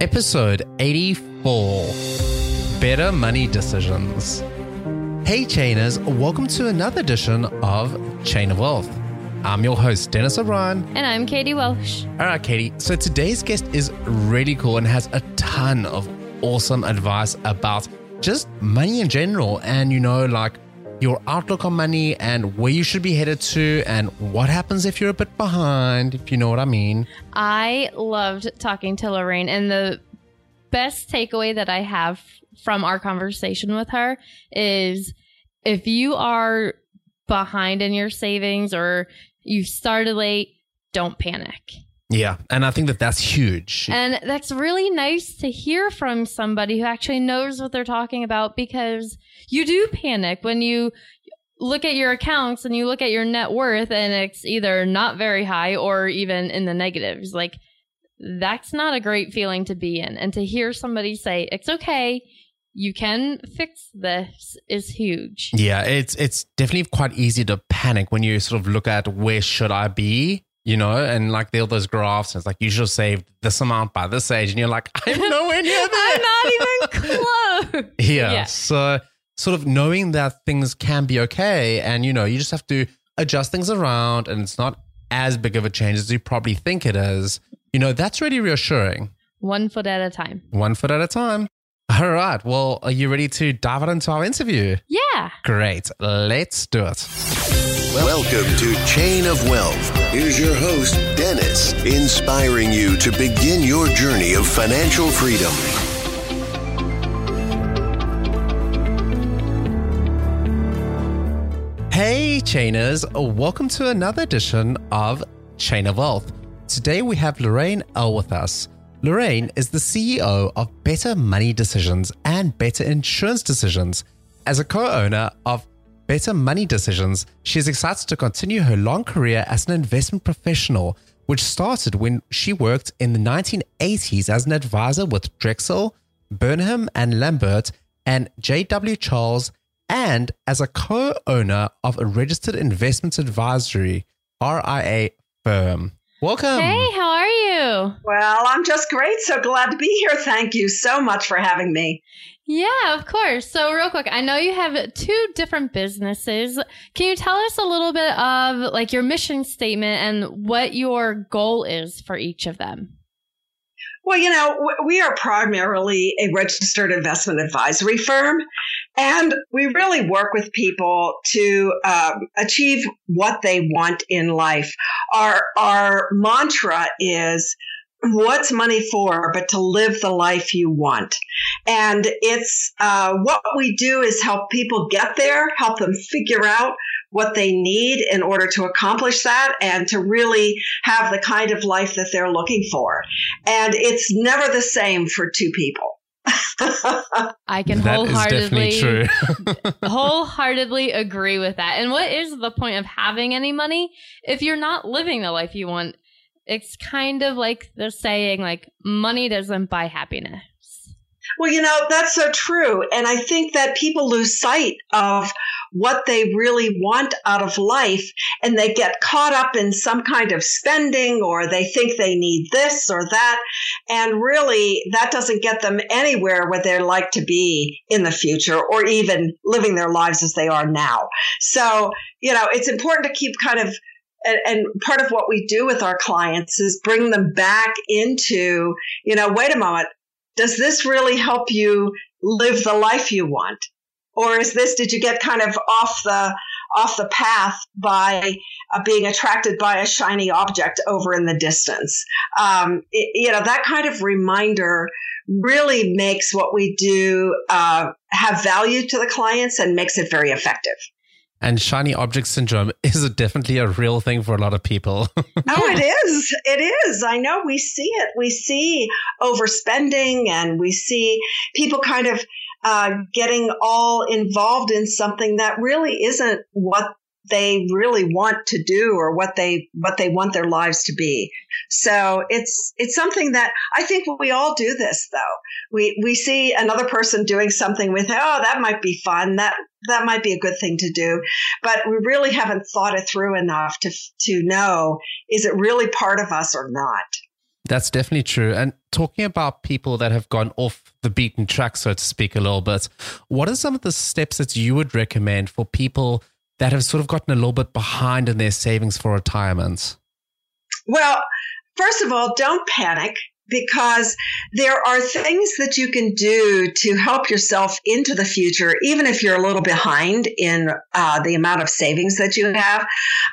Episode 84 Better Money Decisions. Hey, Chainers, welcome to another edition of Chain of Wealth. I'm your host, Dennis O'Brien. And I'm Katie Welsh. All right, Katie. So today's guest is really cool and has a ton of awesome advice about just money in general and, you know, like your outlook on money and where you should be headed to and what happens if you're a bit behind, if you know what I mean. I loved talking to Lorraine, and the best takeaway that I have from our conversation with her is if you are behind in your savings or you started late, don't panic. Yeah, and I think that that's huge. And that's really nice to hear from somebody who actually knows what they're talking about because you do panic when you look at your accounts and you look at your net worth and it's either not very high or even in the negatives. Like, that's not a great feeling to be in. And to hear somebody say, it's okay, you can fix this is huge. Yeah, it's it's definitely quite easy to panic when you sort of look at where should I be you know, and like all those graphs, and it's like you should have saved this amount by this age, and you're like, I'm nowhere near there. I'm not even close. yeah. Yeah. So sort of knowing that things can be okay, and you know, you just have to adjust things around, and it's not as big of a change as you probably think it is. You know, that's really reassuring. One foot at a time. One foot at a time. All right. Well, are you ready to dive into our interview? Yeah. Great. Let's do it. Welcome to Chain of Wealth. Here's your host, Dennis, inspiring you to begin your journey of financial freedom. Hey, Chainers, welcome to another edition of Chain of Wealth. Today we have Lorraine Ell with us. Lorraine is the CEO of Better Money Decisions and Better Insurance Decisions. As a co owner of Better Money Decisions, she is excited to continue her long career as an investment professional, which started when she worked in the 1980s as an advisor with Drexel, Burnham and Lambert, and J.W. Charles, and as a co owner of a registered investment advisory RIA firm. Welcome. Hey, how are you? Well, I'm just great. So glad to be here. Thank you so much for having me. Yeah, of course. So, real quick, I know you have two different businesses. Can you tell us a little bit of like your mission statement and what your goal is for each of them? Well, you know, we are primarily a registered investment advisory firm, and we really work with people to um, achieve what they want in life. Our our mantra is what's money for but to live the life you want and it's uh, what we do is help people get there help them figure out what they need in order to accomplish that and to really have the kind of life that they're looking for and it's never the same for two people I can That is definitely wholeheartedly true. wholeheartedly agree with that. And what is the point of having any money if you're not living the life you want? It's kind of like the saying like money doesn't buy happiness. Well, you know, that's so true. And I think that people lose sight of what they really want out of life and they get caught up in some kind of spending or they think they need this or that. And really, that doesn't get them anywhere where they'd like to be in the future or even living their lives as they are now. So, you know, it's important to keep kind of and, and part of what we do with our clients is bring them back into, you know, wait a moment, does this really help you live the life you want? Or is this, did you get kind of off the, off the path by uh, being attracted by a shiny object over in the distance? Um, it, you know, that kind of reminder really makes what we do uh, have value to the clients and makes it very effective. And shiny object syndrome is definitely a real thing for a lot of people. oh, it is. It is. I know we see it. We see overspending and we see people kind of uh, getting all involved in something that really isn't what they really want to do or what they what they want their lives to be. So it's it's something that I think we all do this though. We we see another person doing something with oh that might be fun that that might be a good thing to do, but we really haven't thought it through enough to to know is it really part of us or not. That's definitely true. And talking about people that have gone off the beaten track, so to speak, a little bit, what are some of the steps that you would recommend for people that have sort of gotten a little bit behind in their savings for retirement? Well, first of all, don't panic because there are things that you can do to help yourself into the future, even if you're a little behind in uh, the amount of savings that you have.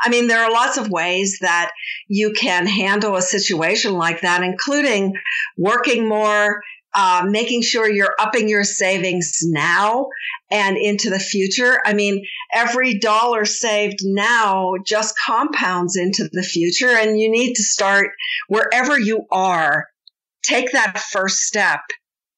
I mean, there are lots of ways that you can handle a situation like that, including working more, uh, making sure you're upping your savings now and into the future. I mean, every dollar saved now just compounds into the future, and you need to start wherever you are. Take that first step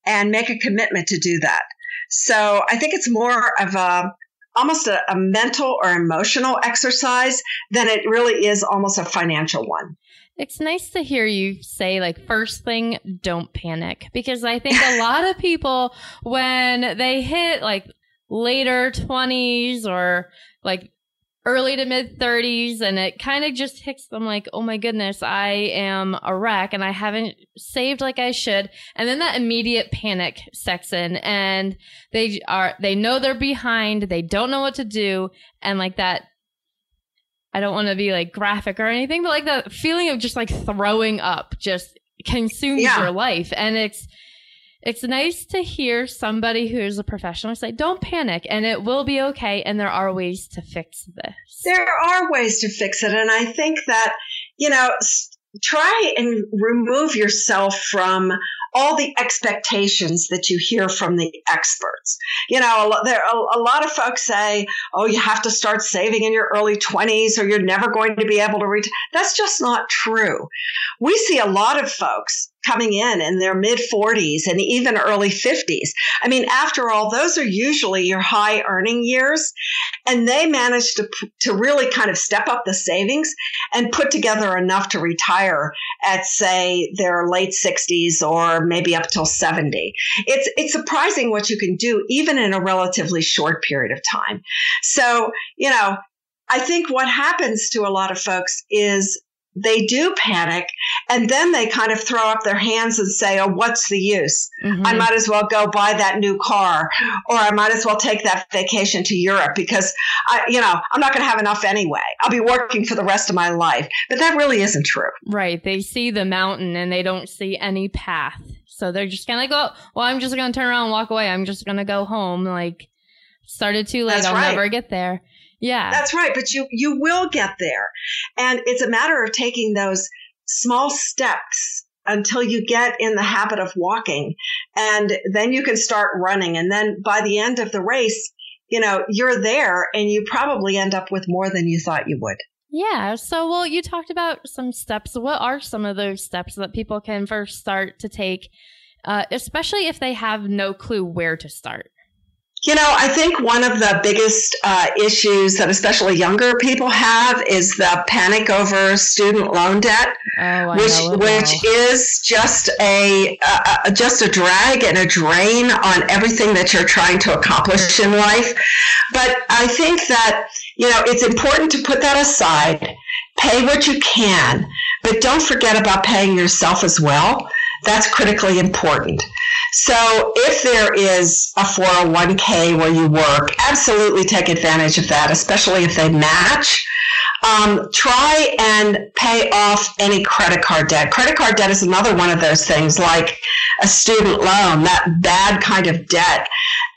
and make a commitment to do that. So I think it's more of a almost a, a mental or emotional exercise than it really is almost a financial one. It's nice to hear you say, like, first thing, don't panic. Because I think a lot of people, when they hit like later 20s or like early to mid 30s, and it kind of just hits them like, oh my goodness, I am a wreck and I haven't saved like I should. And then that immediate panic sets in and they are, they know they're behind, they don't know what to do. And like that I don't want to be like graphic or anything, but like the feeling of just like throwing up just consumes yeah. your life. And it's, it's nice to hear somebody who's a professional say, don't panic and it will be okay. And there are ways to fix this. There are ways to fix it. And I think that, you know, try and remove yourself from all the expectations that you hear from the experts. You know, there a, a lot of folks say, "Oh, you have to start saving in your early 20s or you're never going to be able to reach." That's just not true. We see a lot of folks coming in in their mid 40s and even early 50s. I mean, after all, those are usually your high earning years. And they manage to, to really kind of step up the savings and put together enough to retire at, say, their late 60s or maybe up till 70. It's, it's surprising what you can do even in a relatively short period of time. So, you know, I think what happens to a lot of folks is they do panic and then they kind of throw up their hands and say, Oh, what's the use? Mm-hmm. I might as well go buy that new car or I might as well take that vacation to Europe because I, you know, I'm not going to have enough anyway. I'll be working for the rest of my life. But that really isn't true. Right. They see the mountain and they don't see any path. So they're just kind of go, well, I'm just going to turn around and walk away. I'm just going to go home. Like, started too late. That's I'll right. never get there. Yeah. That's right. But you, you will get there. And it's a matter of taking those small steps until you get in the habit of walking. And then you can start running. And then by the end of the race, you know, you're there and you probably end up with more than you thought you would. Yeah. So, well, you talked about some steps. What are some of those steps that people can first start to take, uh, especially if they have no clue where to start? You know, I think one of the biggest uh, issues that especially younger people have is the panic over student loan debt, oh, which which is just a uh, just a drag and a drain on everything that you're trying to accomplish in life. But I think that you know it's important to put that aside, pay what you can, but don't forget about paying yourself as well. That's critically important. So if there is a 401k where you work, absolutely take advantage of that, especially if they match. Um, try and pay off any credit card debt. Credit card debt is another one of those things, like a student loan, that bad kind of debt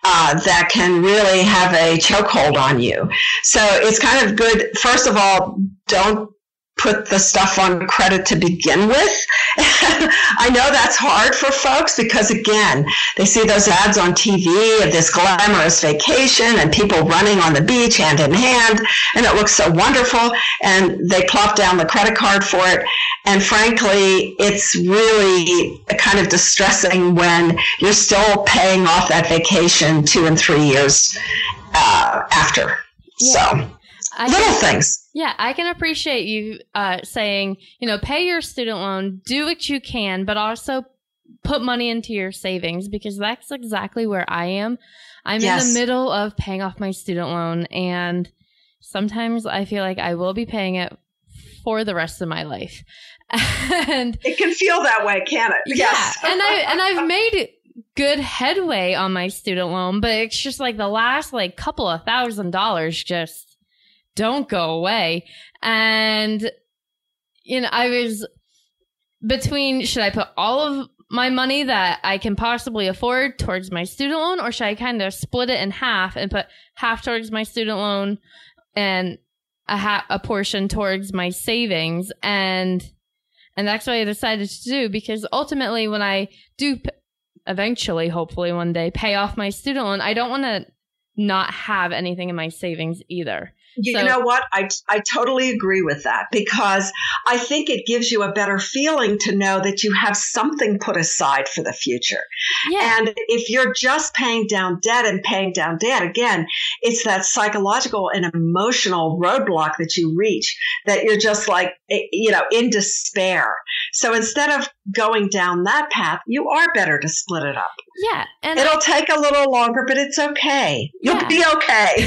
uh, that can really have a chokehold on you. So it's kind of good. First of all, don't put the stuff on credit to begin with. I know that's hard for folks because again, they see those ads on TV of this glamorous vacation and people running on the beach hand in hand and it looks so wonderful and they plop down the credit card for it. And frankly, it's really kind of distressing when you're still paying off that vacation two and three years uh, after. Yeah. So I little things. Yeah, I can appreciate you uh, saying, you know, pay your student loan, do what you can, but also put money into your savings because that's exactly where I am. I'm yes. in the middle of paying off my student loan, and sometimes I feel like I will be paying it for the rest of my life. and it can feel that way, can it? Yeah, yes. and I and I've made good headway on my student loan, but it's just like the last like couple of thousand dollars just don't go away. And, you know, I was between should I put all of my money that I can possibly afford towards my student loan, or should I kind of split it in half and put half towards my student loan and a, a portion towards my savings? And and that's what I decided to do because ultimately, when I do p- eventually, hopefully one day, pay off my student loan, I don't want to not have anything in my savings either. You so, know what? I, I totally agree with that because I think it gives you a better feeling to know that you have something put aside for the future. Yeah. And if you're just paying down debt and paying down debt, again, it's that psychological and emotional roadblock that you reach that you're just like, eh, you know, in despair. So instead of going down that path, you are better to split it up. Yeah. And it'll I, take a little longer, but it's okay. You'll yeah. be okay.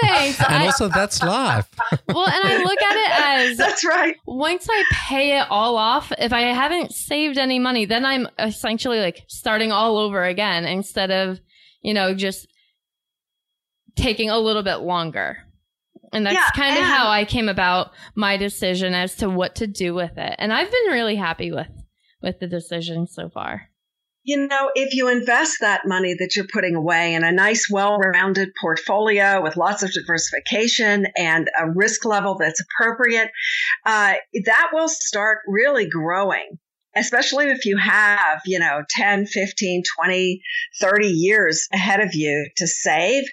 Thanks. And I, also, that's life. well, and I look at it as that's right. Once I pay it all off, if I haven't saved any money, then I'm essentially like starting all over again instead of, you know, just taking a little bit longer. And that's yeah, kind of how I came about my decision as to what to do with it. And I've been really happy with with the decision so far you know, if you invest that money that you're putting away in a nice, well rounded portfolio with lots of diversification and a risk level that's appropriate, uh, that will start really growing especially if you have, you know, 10, 15, 20, 30 years ahead of you to save,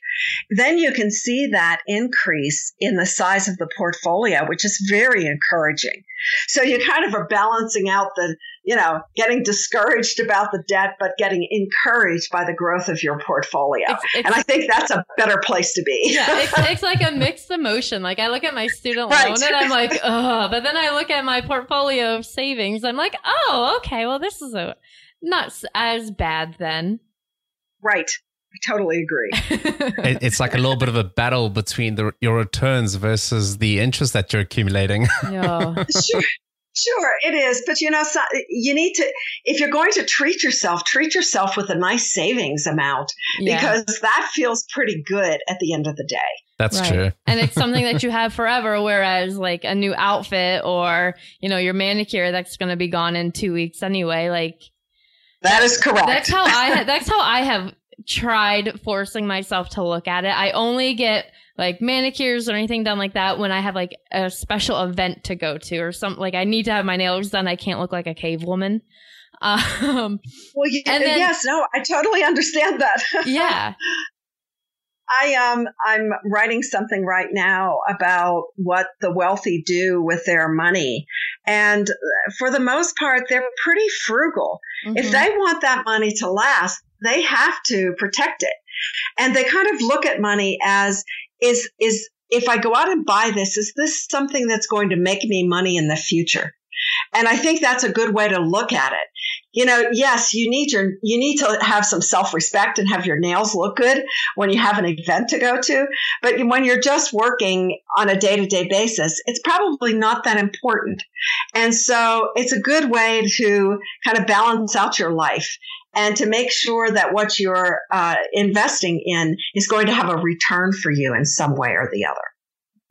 then you can see that increase in the size of the portfolio, which is very encouraging. So you kind of are balancing out the, you know, getting discouraged about the debt, but getting encouraged by the growth of your portfolio. It's, it's, and I think that's a better place to be. yeah, it's, it's like a mixed emotion. Like I look at my student loan right. and I'm like, oh, but then I look at my portfolio of savings. I'm like, oh, okay, well, this is a not as bad then. Right. I totally agree. it's like a little bit of a battle between the, your returns versus the interest that you're accumulating. Yeah. sure. Sure, it is. But you know, so, you need to, if you're going to treat yourself, treat yourself with a nice savings amount yeah. because that feels pretty good at the end of the day. That's right. true. and it's something that you have forever. Whereas like a new outfit or, you know, your manicure that's going to be gone in two weeks anyway. Like, that is correct. That's how I, that's how I have tried forcing myself to look at it. I only get like manicures or anything done like that when I have like a special event to go to or something like I need to have my nails done. I can't look like a cave woman. Um, well, you, and then, yes, no, I totally understand that. yeah. I um I'm writing something right now about what the wealthy do with their money. And for the most part they're pretty frugal. Mm-hmm. If they want that money to last, they have to protect it. And they kind of look at money as is is if I go out and buy this, is this something that's going to make me money in the future? And I think that's a good way to look at it. You know, yes, you need your you need to have some self-respect and have your nails look good when you have an event to go to, but when you're just working on a day-to-day basis, it's probably not that important. And so it's a good way to kind of balance out your life and to make sure that what you're uh, investing in is going to have a return for you in some way or the other.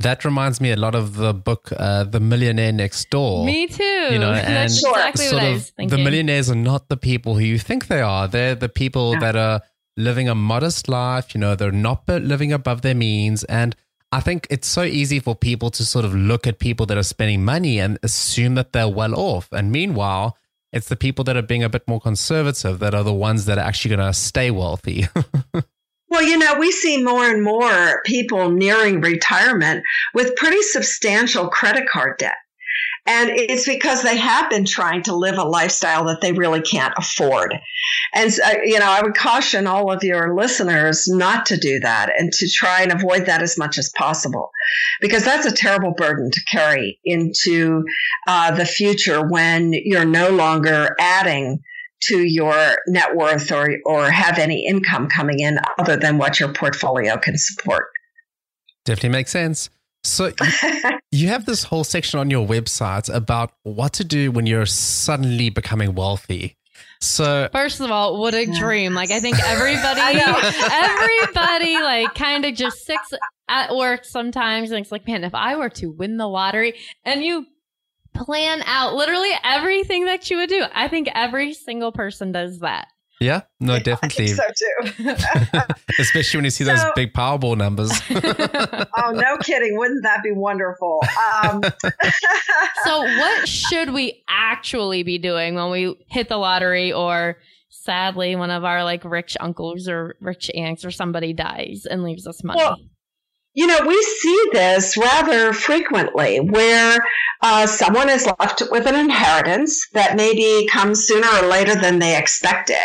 That reminds me a lot of the book uh, "The Millionaire Next Door." Me too. You know, and That's exactly sort of the millionaires are not the people who you think they are. They're the people yeah. that are living a modest life. You know, they're not living above their means. And I think it's so easy for people to sort of look at people that are spending money and assume that they're well off. And meanwhile, it's the people that are being a bit more conservative that are the ones that are actually going to stay wealthy. Well, you know, we see more and more people nearing retirement with pretty substantial credit card debt. And it's because they have been trying to live a lifestyle that they really can't afford. And, uh, you know, I would caution all of your listeners not to do that and to try and avoid that as much as possible because that's a terrible burden to carry into uh, the future when you're no longer adding to your net worth or, or have any income coming in other than what your portfolio can support. Definitely makes sense. So you have this whole section on your website about what to do when you're suddenly becoming wealthy. So first of all, what a dream! Like I think everybody, everybody, like kind of just sits at work sometimes and it's like, man, if I were to win the lottery, and you plan out literally everything that you would do. I think every single person does that. Yeah, no, definitely. so too. Especially when you see so, those big Powerball numbers. oh, no kidding. Wouldn't that be wonderful? Um, so, what should we actually be doing when we hit the lottery or sadly one of our like rich uncles or rich aunts or somebody dies and leaves us money? Well, you know, we see this rather frequently where uh, someone is left with an inheritance that maybe comes sooner or later than they expected.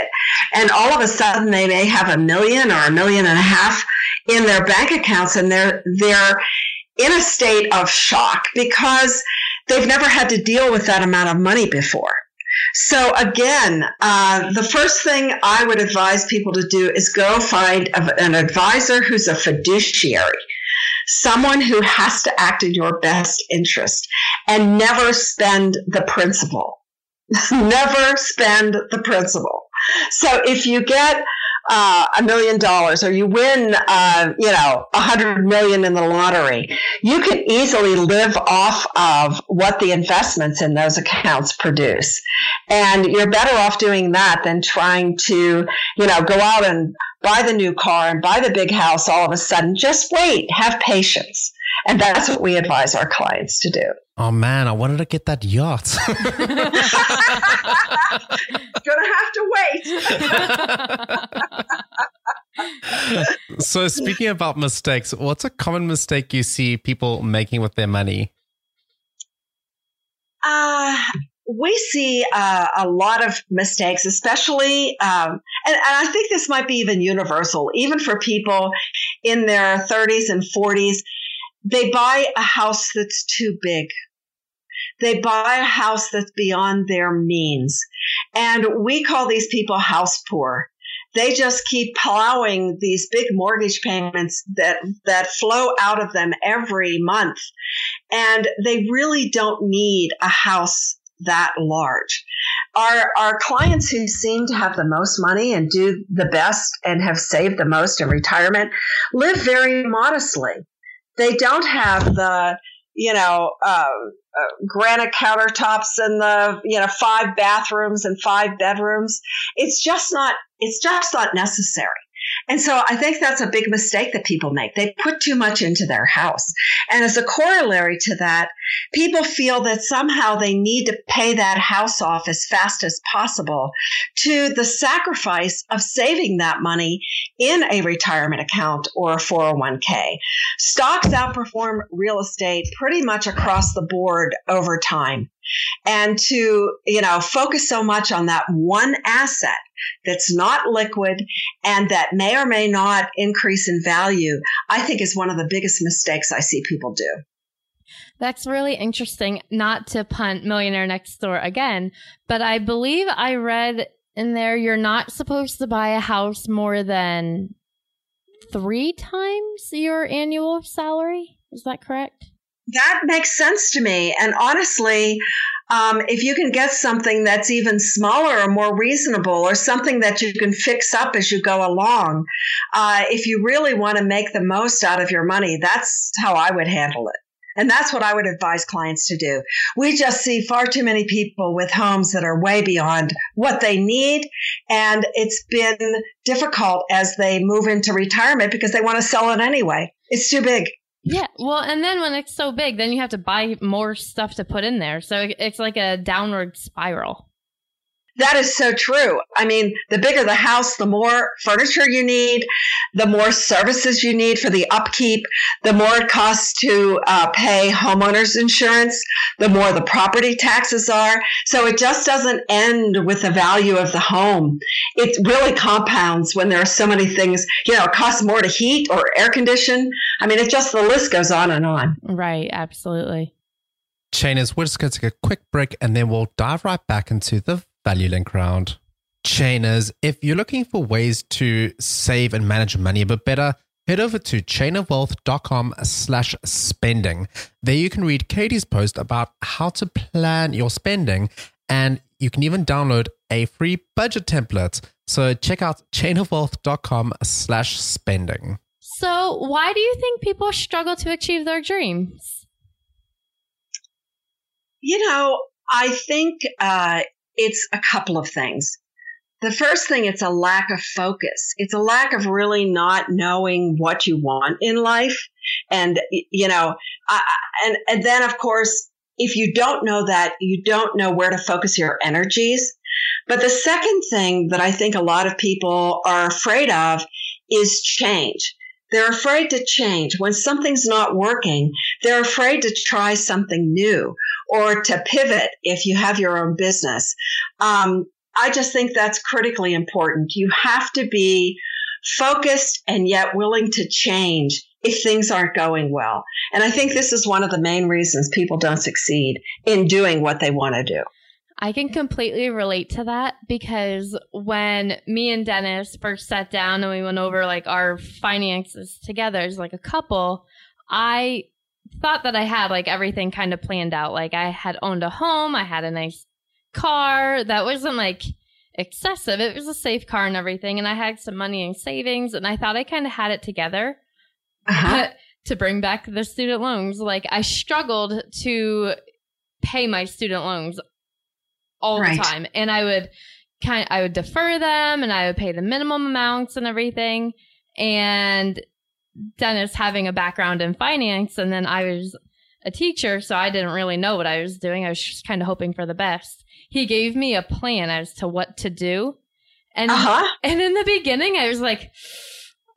And all of a sudden they may have a million or a million and a half in their bank accounts and they're, they're in a state of shock because they've never had to deal with that amount of money before. So again, uh, the first thing I would advise people to do is go find a, an advisor who's a fiduciary someone who has to act in your best interest and never spend the principal. never spend the principal. So if you get a million dollars or you win, uh, you know, a hundred million in the lottery, you can easily live off of what the investments in those accounts produce. And you're better off doing that than trying to, you know, go out and buy the new car and buy the big house all of a sudden. Just wait, have patience. And that's what we advise our clients to do. Oh man, I wanted to get that yacht. Gonna have to wait. so, speaking about mistakes, what's a common mistake you see people making with their money? Uh, we see uh, a lot of mistakes, especially, um, and, and, I think this might be even universal, even for people in their 30s and 40s. They buy a house that's too big. They buy a house that's beyond their means. And we call these people house poor. They just keep plowing these big mortgage payments that, that flow out of them every month. And they really don't need a house that large. Our, our clients who seem to have the most money and do the best and have saved the most in retirement live very modestly. They don't have the, you know, uh, uh, granite countertops and the, you know, five bathrooms and five bedrooms. It's just not, it's just not necessary. And so I think that's a big mistake that people make. They put too much into their house. And as a corollary to that, people feel that somehow they need to pay that house off as fast as possible to the sacrifice of saving that money in a retirement account or a 401k. Stocks outperform real estate pretty much across the board over time and to, you know, focus so much on that one asset that's not liquid and that may or may not increase in value, I think is one of the biggest mistakes I see people do. That's really interesting. Not to punt Millionaire Next Door again, but I believe I read in there you're not supposed to buy a house more than three times your annual salary. Is that correct? That makes sense to me. And honestly, um, if you can get something that's even smaller or more reasonable, or something that you can fix up as you go along, uh, if you really want to make the most out of your money, that's how I would handle it. And that's what I would advise clients to do. We just see far too many people with homes that are way beyond what they need. And it's been difficult as they move into retirement because they want to sell it anyway. It's too big. Yeah. Well, and then when it's so big, then you have to buy more stuff to put in there. So it's like a downward spiral. That is so true. I mean, the bigger the house, the more furniture you need, the more services you need for the upkeep, the more it costs to uh, pay homeowners insurance, the more the property taxes are. So it just doesn't end with the value of the home. It really compounds when there are so many things, you know, it costs more to heat or air condition. I mean, it just, the list goes on and on. Right. Absolutely. Chainers, we're just going to take a quick break and then we'll dive right back into the value link round. Chainers, if you're looking for ways to save and manage money a bit better, head over to chainofwealth.com slash spending. There you can read Katie's post about how to plan your spending and you can even download a free budget template. So check out chainofwealth.com slash spending. So why do you think people struggle to achieve their dreams? You know, I think uh, it's a couple of things. The first thing, it's a lack of focus. It's a lack of really not knowing what you want in life. And, you know, I, and, and then of course, if you don't know that, you don't know where to focus your energies. But the second thing that I think a lot of people are afraid of is change. They're afraid to change. When something's not working, they're afraid to try something new or to pivot if you have your own business. Um, I just think that's critically important. You have to be focused and yet willing to change if things aren't going well. And I think this is one of the main reasons people don't succeed in doing what they want to do. I can completely relate to that because when me and Dennis first sat down and we went over like our finances together as like a couple, I thought that I had like everything kind of planned out. Like I had owned a home, I had a nice car that wasn't like excessive. It was a safe car and everything. And I had some money in savings and I thought I kind of had it together. Uh-huh. But to bring back the student loans, like I struggled to pay my student loans all right. the time. And I would kind of, I would defer them and I would pay the minimum amounts and everything. And Dennis having a background in finance and then I was a teacher, so I didn't really know what I was doing. I was just kind of hoping for the best. He gave me a plan as to what to do. And uh-huh. and in the beginning I was like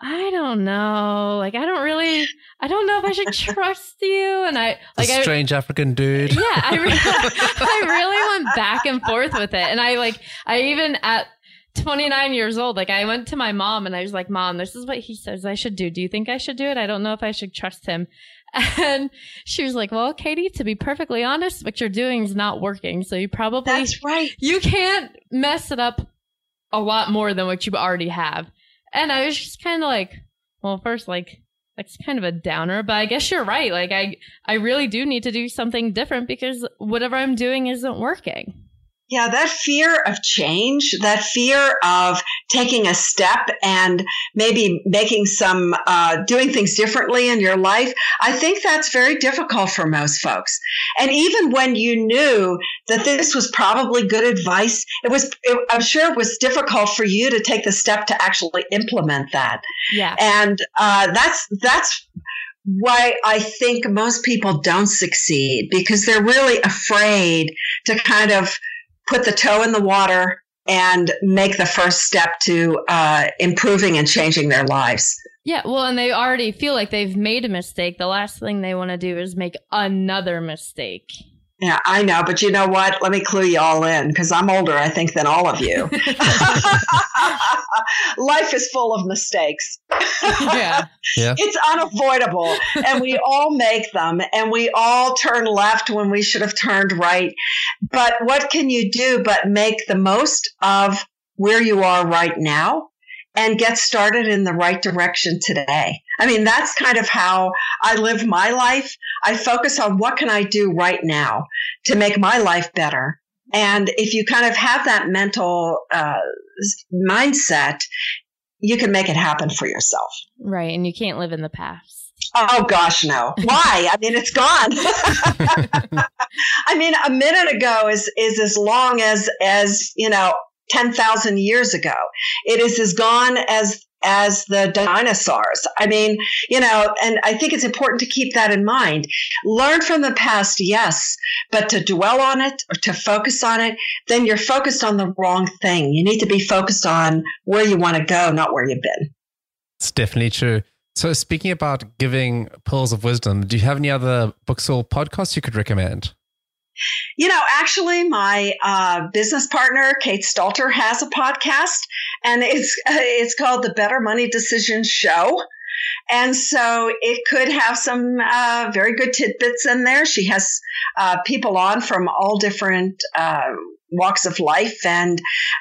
I don't know. Like I don't really I don't know if I should trust you and I like a strange I, African dude. Yeah, I really, I really went back and forth with it. And I like I even at 29 years old. Like I went to my mom and I was like, "Mom, this is what he says I should do. Do you think I should do it? I don't know if I should trust him." And she was like, "Well, Katie, to be perfectly honest, what you're doing is not working. So you probably That's right. You can't mess it up a lot more than what you already have." And I was just kind of like, "Well, first like that's kind of a downer, but I guess you're right. Like I I really do need to do something different because whatever I'm doing isn't working." Yeah, that fear of change, that fear of taking a step and maybe making some, uh, doing things differently in your life, I think that's very difficult for most folks. And even when you knew that this was probably good advice, it was, it, I'm sure it was difficult for you to take the step to actually implement that. Yeah. And uh, that's, that's, why I think most people don't succeed because they're really afraid to kind of put the toe in the water and make the first step to uh, improving and changing their lives. Yeah, well, and they already feel like they've made a mistake. The last thing they want to do is make another mistake. Yeah, I know, but you know what? Let me clue you all in because I'm older, I think, than all of you. Life is full of mistakes. yeah. yeah. It's unavoidable, and we all make them, and we all turn left when we should have turned right. But what can you do but make the most of where you are right now and get started in the right direction today. I mean, that's kind of how I live my life. I focus on what can I do right now to make my life better. And if you kind of have that mental uh, mindset, you can make it happen for yourself. Right. And you can't live in the past. Oh gosh, no. Why? I mean, it's gone. I mean, a minute ago is is as long as as you know 10,000 years ago. It is as gone as as the dinosaurs. I mean, you know, and I think it's important to keep that in mind. Learn from the past, yes, but to dwell on it or to focus on it, then you're focused on the wrong thing. You need to be focused on where you want to go, not where you've been. It's definitely true. So, speaking about giving pearls of wisdom, do you have any other books or podcasts you could recommend? You know, actually, my uh, business partner Kate Stalter has a podcast, and it's uh, it's called the Better Money Decisions Show. And so it could have some uh, very good tidbits in there. She has uh, people on from all different uh, walks of life and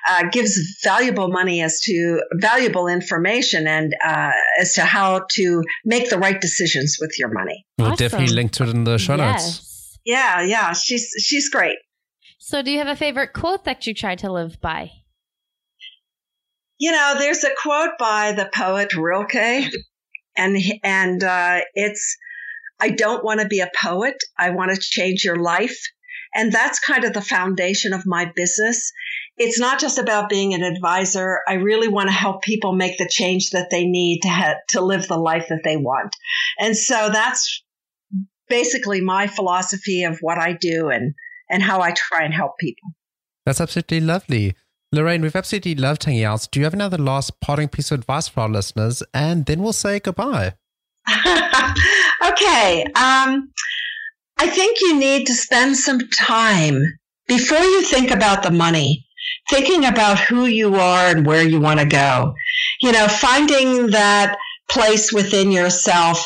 uh, gives valuable money as to valuable information and uh, as to how to make the right decisions with your money. We'll awesome. definitely link to it in the show yes. notes. Yeah, yeah, she's she's great. So, do you have a favorite quote that you try to live by? You know, there's a quote by the poet Rilke, and and uh, it's, "I don't want to be a poet. I want to change your life." And that's kind of the foundation of my business. It's not just about being an advisor. I really want to help people make the change that they need to ha- to live the life that they want. And so that's basically my philosophy of what I do and and how I try and help people. That's absolutely lovely. Lorraine, we've absolutely loved hanging out. Do you have another last parting piece of advice for our listeners? And then we'll say goodbye. okay. Um, I think you need to spend some time before you think about the money, thinking about who you are and where you want to go. You know, finding that place within yourself.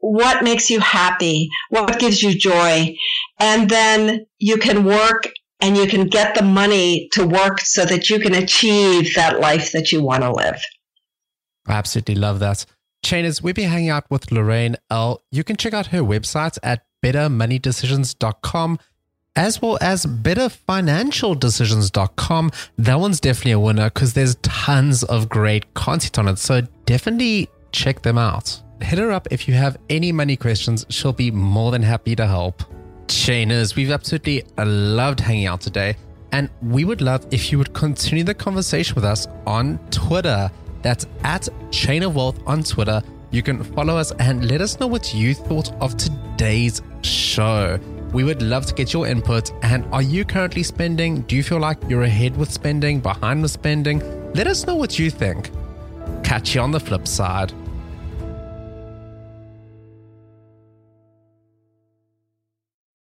What makes you happy? What gives you joy? And then you can work and you can get the money to work so that you can achieve that life that you want to live. I absolutely love that. Chainers, we've been hanging out with Lorraine Ell. You can check out her website at bettermoneydecisions.com as well as betterfinancialdecisions.com. That one's definitely a winner because there's tons of great content on it. So definitely check them out. Hit her up if you have any money questions. She'll be more than happy to help. Chainers, we've absolutely loved hanging out today. And we would love if you would continue the conversation with us on Twitter. That's at Chain of Wealth on Twitter. You can follow us and let us know what you thought of today's show. We would love to get your input. And are you currently spending? Do you feel like you're ahead with spending, behind with spending? Let us know what you think. Catch you on the flip side.